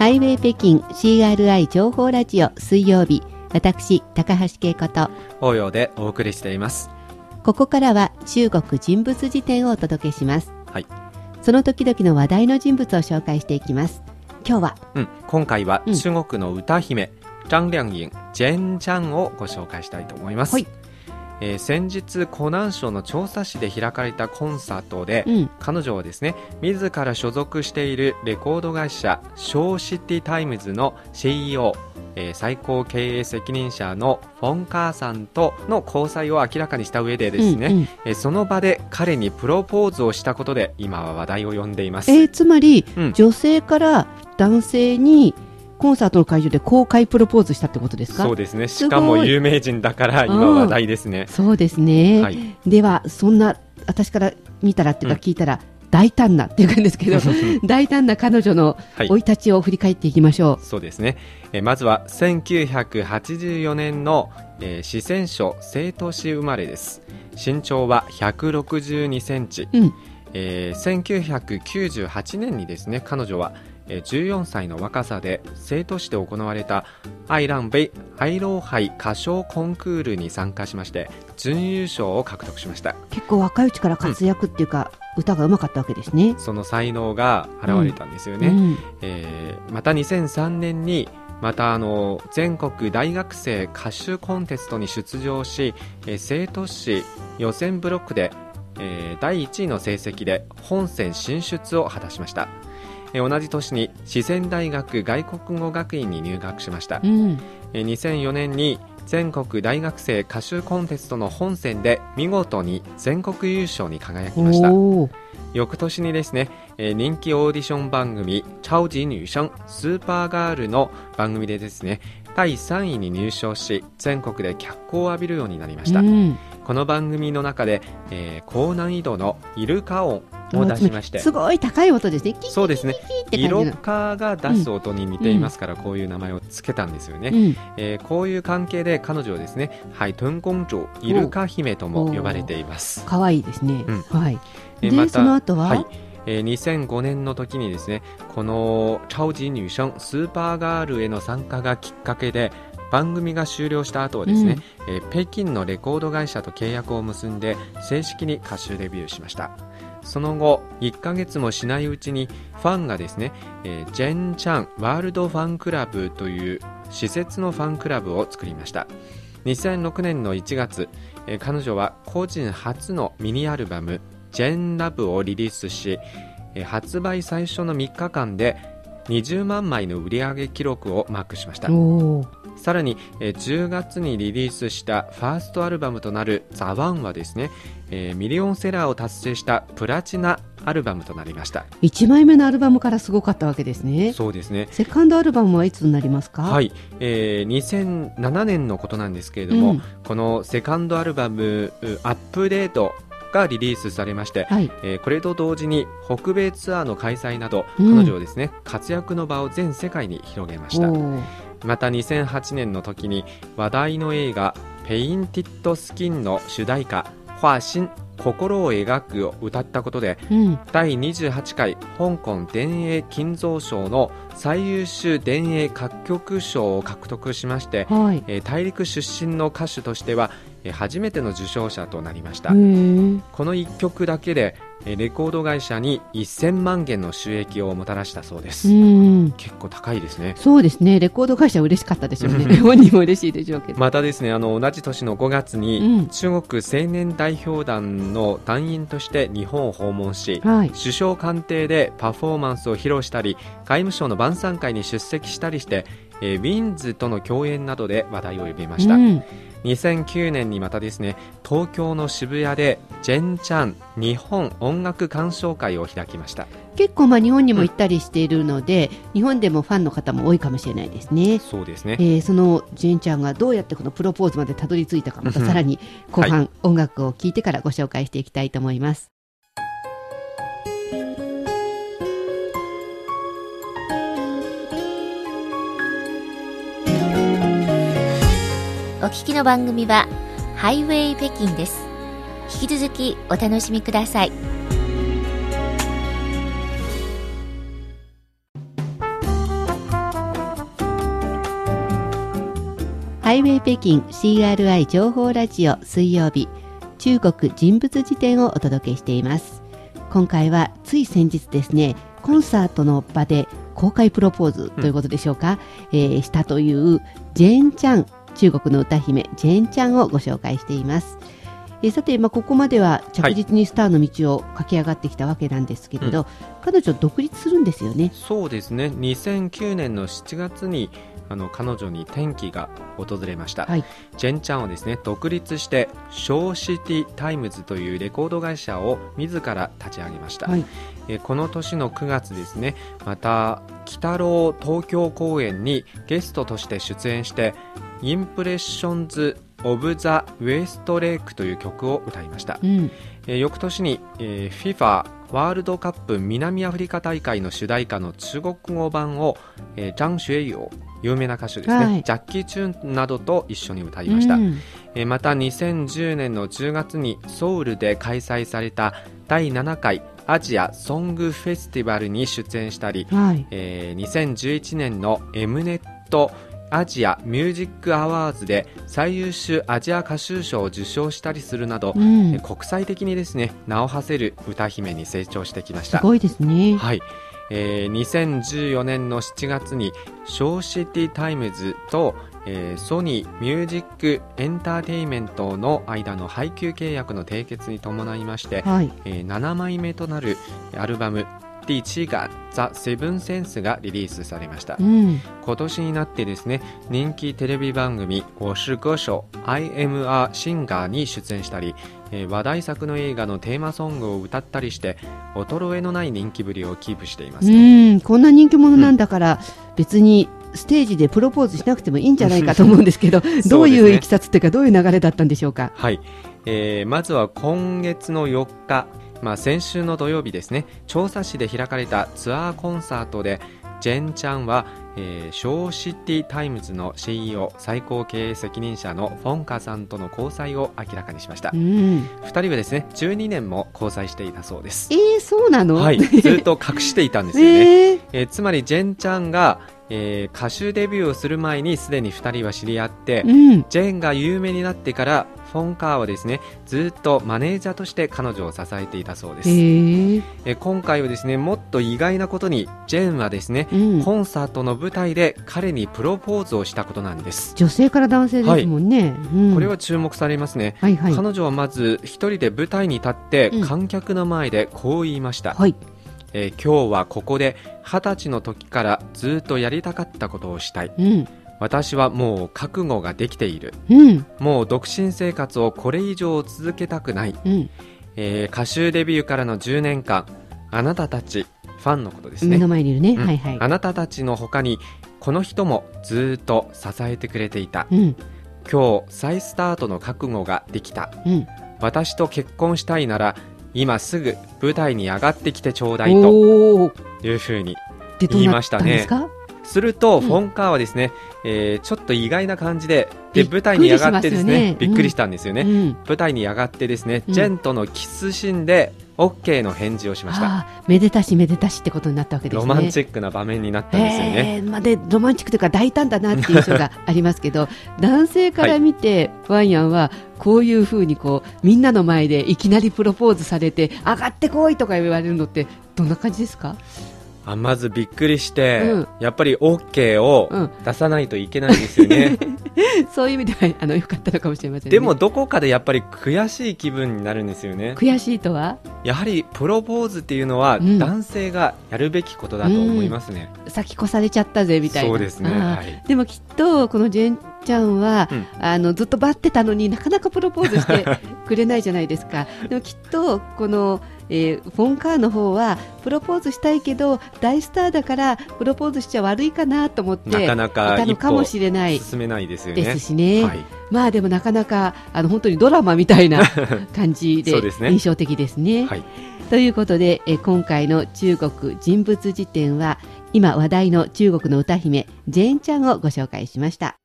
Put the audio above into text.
ハイウェイ北京 CRI 情報ラジオ水曜日私高橋恵子と応用でお送りしています。ここからは中国人物辞典をお届けします。はい、その時々の話題の人物を紹介していきます。今日はうん、今回はうん。中国の歌姫、張良銀ジェン・ジャンをご紹介したいと思います、はいえー先日湖南省の調査市で開かれたコンサートで、うん。彼女はですね自ら所属しているレコード会社 Show City Times の CEO、えー最高経営責任者のフォン・カーさんとの交際を明らかにした上でですね、うんうん。えーその場で彼にプロポーズをしたことで今は話題を呼んでいます、えーつまり、うん。女性から男性にコンサートの会場で公開プロポーズしたってことですか？そうですね。しかも有名人だから今話題ですね。そうですね、はい。ではそんな私から見たらっていうかうん聞いたら、大胆なっていう感じですけど 大胆な彼女のはい。生い立ちを振り返っていきましょそうですね、えーまずは1984年の、えー四川省成都市生まれです。身長は162センチ、う、うん、えー1998年にですね彼女はえー14歳の若さで成都市で行われたアイランベイアイローハイ歌唱コンクールに参加しまして準優勝を獲得しました。結構若いうちから活躍っていうか、歌がうまかったわけですね。その才能が現れたんですよね、うん。えーまた2003年にまたあの全国大学生歌手コンテストに出場し、えー生徒市予選ブロックで、えー第1位の成績で本戦進出を果たしました、えー同じ年に四川大学外国語学院に入学しました、うん。えー2004年に全国大学生歌手コンテストの本戦で見事に全国優勝に輝きました。翌年にですね、えー人気オーディション番組「超級女生スーパーガール」の番組でですね第3位に入賞し全国で脚光を浴びるようになりました、うん。この番組の中で、えー高難易度のイルカ音を出しまして。すごい高い音ですね。そうですね。キってイロ感じの。カが出す音に似ていますから、こういう名前をつけたんですよね、うん、えーこういう関係で彼女はですね「はい、トゥンコンジョイルカ姫」とも呼ばれています。可愛いですね。うん。はい。で、えーまたその後は、はい。えー2005年の時にですねこの「超級女生スーパーガール」への参加がきっかけで番組が終了した後はですね、えー北京のレコード会社と契約を結んで正式に歌手デビューしましたその後1ヶ月もしないうちにファンがですね、えージェン・チャンワールドファンクラブという施設のファンクラブを作りました。2006年の1月、えー彼女は個人初のミニアルバム「ジェン・ラブ」をリリースし、えー発売最初の3日間で20万枚の売り上げ記録をマークしましたさらに、えー10月にリリースしたファーストアルバムとなる「ザ・ワンはですね、えーミリオンセラーを達成したプラチナアルバムとなりました一枚目のアルバムからすごかったわけですね。そうですねセカンドアルバムはいつになりますか？。はいい、えー2007年のことなんですけれども、うんこのセカンドアルバム「アップデート」がリリースされまして、はい。えーこれと同時に北米ツアーの開催など、うん彼女はですね活躍の場を全世界に広げましたまた2008年の時に話題の映画「 Painted Skin」の主題歌「画心心を描く」を歌ったことでうん。第28回香港電影金像賞の最優秀電影楽曲賞を獲得しまして、はい。えー大陸出身の歌手としては、えー初めての受賞者となりました、この1曲だけで、えーレコード会社に1000万元の収益をもたらしたそうです、うん。結構高いですねそうですね。レコード会社は嬉しかったでしょうね。本人も嬉しいでしょうけど。またですねあの同じ年の5月に、うん中国青年代表団の団員として日本を訪問しはい。首相官邸でパフォーマンスを披露したり外務省の晩餐会に出席したりして、えーウィンズとの共演などで話題を呼びました、うん。2009年にまたですね東京の渋谷でジェンチャン日本音楽鑑賞会を開きました結構まあ日本にも行ったりしているので、日本でもファンの方も多いかもしれないですね。そうですねえーそのジェンちゃんがどうやってこのプロポーズまでたどり着いたかまたさらに後半、音楽を聴いてからご紹介していきたいと思います。聞きの番組はハイウェイ北京です。引き続きお楽しみください。ハイウェイ北京 CRI 情報ラジオ水曜日中国人物辞典をお届けしています。今回はつい先日ですねコンサートの場で公開プロポーズということでしょうか、うん、えー、したというジェーン・チャン中国の歌姫ジェーン・チャンをご紹介しています。えー、さて、まあ、ここまでは着実にスターの道を駆け上がってきたわけなんですけれど、はいうん、彼女独立するんですよね。そうですね。2009年の7月にあの彼女に転機が訪れました、はい、ジェーン・チャンはですね独立して Show City Times というレコード会社を自ら立ち上げました、はい、えこの年の9月ですねまた鬼太郎東京公演にゲストとして出演してインプレッションズ・オブ・ザ・ウエストレイクという曲を歌いました、うん、え翌年に、えー、FIFA ワールドカップ南アフリカ大会の主題歌の中国語版を、えー、ジャン・シュエイオ有名な歌手ですね、はい、ジャッキー・チューンなどと一緒に歌いました、うん、えー、また2010年の10月にソウルで開催された第7回アジアソングフェスティバルに出演したり、はい、えー、2011年の M ネットアジアミュージックアワーズで最優秀アジア歌手賞を受賞したりするなど、うん、国際的にですね名を馳せる歌姫に成長してきました。すごいですね。はい。えー、2014年の7月に Show City Times と、えー、ソニーミュージックエンターテインメントの間の配給契約の締結に伴いまして、はい、えー、7枚目となるアルバム第1がザ・セブンセンスがリリースされました、うん、今年になってですね人気テレビ番組「我是歌手 IMR シンガー」に出演したり、えー、話題作の映画のテーマソングを歌ったりして衰えのない人気ぶりをキープしています、ね、うん。こんな人気者なんだから、うん、別にステージでプロポーズしなくてもいいんじゃないかと思うんですけど どういういきさつというかどういう流れだったんでしょうか？はい、えー、まずは今月の4日まあ、先週の土曜日ですね長沙市で開かれたツアーコンサートでジェンちゃんは、えー、 Show City Times の CEO 最高経営責任者のフォンカさんとの交際を明らかにしました、うん、2人はですね12年も交際していたそうです。えー、そうなの、はい、ずっと隠していたんですよね、えー、えー、つまりジェンちゃんがえー、歌手デビューをする前にすでに2人は知り合って、うん、ジェーンが有名になってからフォン・カーはですねずっとマネージャーとして彼女を支えていたそうです、え今回はですねもっと意外なことにジェーンはですね、うん、コンサートの舞台で彼にプロポーズをしたことなんです。女性から男性ですもんね、はい。うん、これは注目されますね、はいはい、彼女はまず一人で舞台に立って観客の前でこう言いました、はい。えー、今日はここで二十歳の時からずっとやりたかったことをしたい、うん、私はもう覚悟ができている、うん、もう独身生活をこれ以上続けたくない、うん、えー、歌手デビューからの10年間あなたたちファンのことですね。目の前にいるね、はいはい、あなたたちの他にこの人もずっと支えてくれていた、今日再スタートの覚悟ができた、私と結婚したいなら今すぐ舞台に上がってきてちょうだいというふうに言いましたね。すると、フォンカーはですね、えー、ちょっと意外な感じで、で、舞台に上がってですね、びっくりしたんですよね。うん、舞台に上がってですね、ジェンとのキスシーンで、OK の返事をしました。めでたしめでたしってことになったわけですね。ロマンチックな場面になったんですよね。えー、まあ、で、ロマンチックというか大胆だなっていう印象がありますけど、男性から見て、ワンヤンはこういうふうにこうみんなの前でいきなりプロポーズされて上がってこいとか言われるのってどんな感じですか？あまずびっくりして、うん、やっぱり OK を出さないといけないですよね、うん、そういう意味ではあのよかったのかもしれません、ね、でもどこかでやっぱり悔しい気分になるんですよね。悔しいとは？やはりプロポーズっていうのは男性がやるべきことだと思いますね、うん、先越されちゃったぜみたいな。そうですね、はい、でもきっとこのジェンちゃんは、あのずっと待ってたのになかなかプロポーズしてくれないじゃないですか。でもきっとこのえー、フォンカーの方はプロポーズしたいけど大スターだからプロポーズしちゃ悪いかなと思ってなかなかいたのかもしれない。進めないですよね。ですしね、はい、まあでもなかなかあの本当にドラマみたいな 感じで印象的ですね。はい、ということで、え今回の中国人物辞典は今話題の中国の歌姫ジェーンちゃんをご紹介しました。